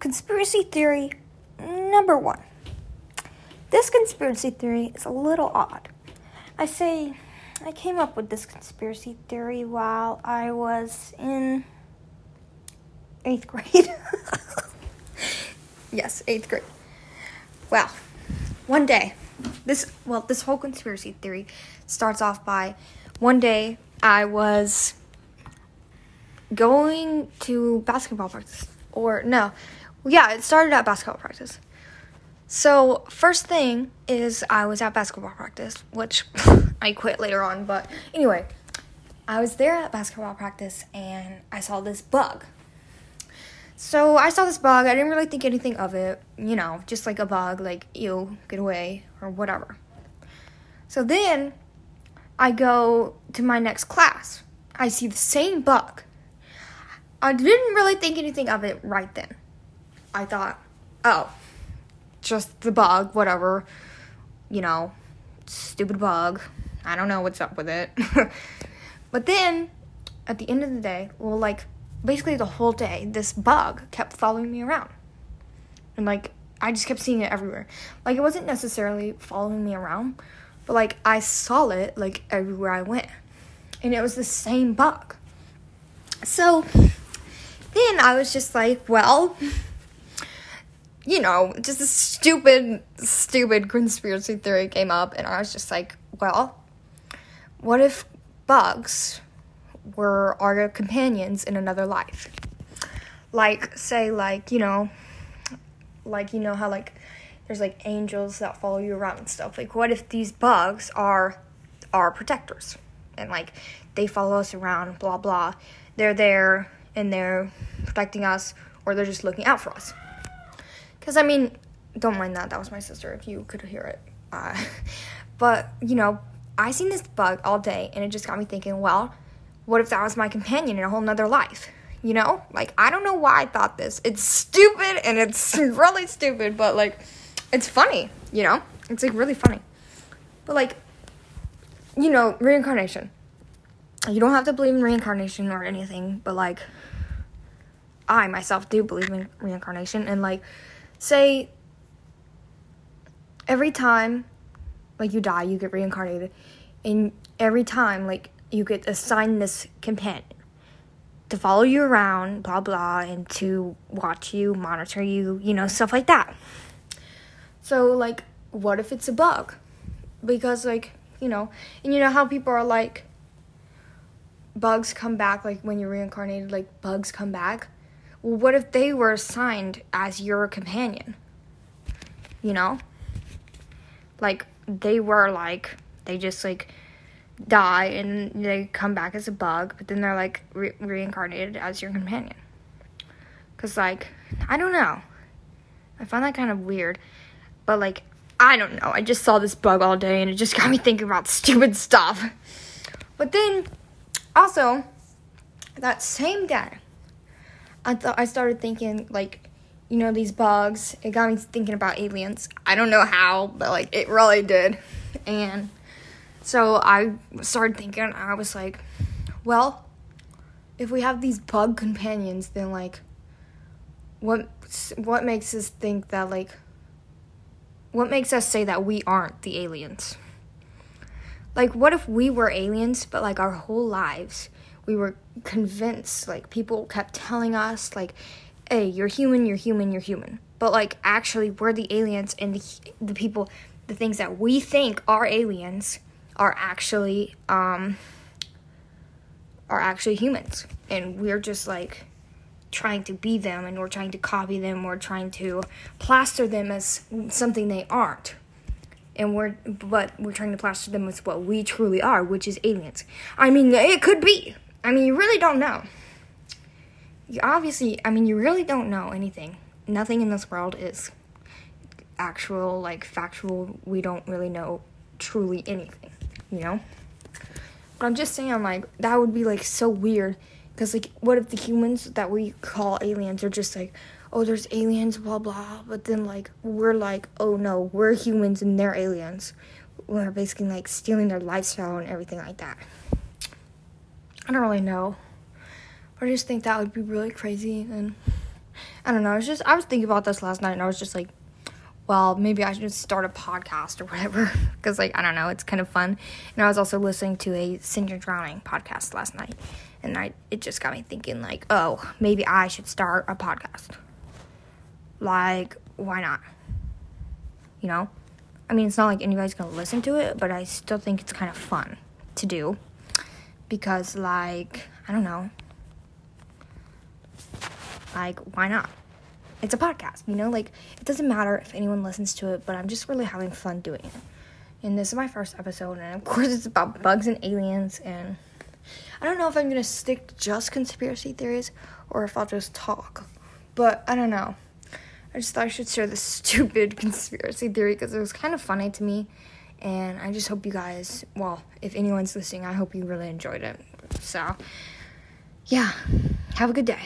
conspiracy theory number one. This conspiracy theory is a little odd. I say I came up with this conspiracy theory while I was in eighth grade. yes, eighth grade. Well, one day, this well, this whole conspiracy theory starts off by one day I was going to basketball practice. Or no. Yeah, it started at basketball practice. So, first thing is I was at basketball practice, which I quit later on, but anyway, I was there at basketball practice and I saw this bug. So, I saw this bug, I didn't really think anything of it, you know, just like a bug, like, ew, get away, or whatever. So then I go to my next class. I see the same bug. I didn't really think anything of it right then. I thought, oh, just the bug, whatever. You know, stupid bug. I don't know what's up with it. but then, at the end of the day, well, like, basically the whole day, this bug kept following me around. And, like, I just kept seeing it everywhere. Like, it wasn't necessarily following me around, but, like, I saw it, like, everywhere I went. And it was the same bug. So, then I was just like, well, you know, just a stupid, stupid conspiracy theory came up, and I was just like, well, what if bugs were our companions in another life? Like, say, like, you know, like, you know how, like, there's like angels that follow you around and stuff. Like, what if these bugs are our protectors? And, like, they follow us around, blah, blah. They're there and they're protecting us or they're just looking out for us. Because, I mean, don't mind that. That was my sister, if you could hear it. Uh, but, you know, I seen this bug all day and it just got me thinking, well, what if that was my companion in a whole nother life? You know? Like, I don't know why I thought this. It's stupid and it's really stupid, but, like, it's funny, you know? It's, like, really funny. But, like, you know, reincarnation. You don't have to believe in reincarnation or anything, but, like, I myself do believe in reincarnation and like say every time like you die you get reincarnated and every time like you get assigned this companion to follow you around blah blah and to watch you monitor you you know stuff like that. So like what if it's a bug? Because like you know and you know how people are like bugs come back like when you're reincarnated like bugs come back what if they were assigned as your companion? You know? Like, they were like, they just like die and they come back as a bug, but then they're like re- reincarnated as your companion. Cause, like, I don't know. I find that kind of weird. But, like, I don't know. I just saw this bug all day and it just got me thinking about stupid stuff. But then, also, that same day, I thought I started thinking like, you know, these bugs. It got me thinking about aliens. I don't know how, but like it really did. And so I started thinking. I was like, well, if we have these bug companions, then like, what what makes us think that like, what makes us say that we aren't the aliens? Like, what if we were aliens, but like our whole lives we were convinced like people kept telling us like hey you're human you're human you're human. But like actually we're the aliens and the, the people the things that we think are aliens are actually um are actually humans. And we're just like trying to be them and we're trying to copy them we're trying to plaster them as something they aren't. And we're but we're trying to plaster them as what we truly are which is aliens. I mean it could be I mean, you really don't know. You obviously, I mean, you really don't know anything. Nothing in this world is actual, like, factual. We don't really know truly anything, you know? But I'm just saying, like, that would be, like, so weird. Because, like, what if the humans that we call aliens are just like, oh, there's aliens, blah, blah. But then, like, we're like, oh, no, we're humans and they're aliens. We're basically, like, stealing their lifestyle and everything like that. I don't really know. I just think that would be really crazy and I don't know. I was just I was thinking about this last night, and I was just like, well, maybe I should start a podcast or whatever, because like I don't know, it's kind of fun. And I was also listening to a Your Drowning podcast last night, and I it just got me thinking like, oh, maybe I should start a podcast. Like, why not? You know, I mean, it's not like anybody's gonna listen to it, but I still think it's kind of fun to do because, like, I don't know, like, why not? It's a podcast, you know? Like, it doesn't matter if anyone listens to it, but I'm just really having fun doing it. And this is my first episode, and of course, it's about bugs and aliens. And I don't know if I'm gonna stick to just conspiracy theories or if I'll just talk, but I don't know. I just thought I should share this stupid conspiracy theory because it was kind of funny to me. And I just hope you guys, well, if anyone's listening, I hope you really enjoyed it. So, yeah, have a good day.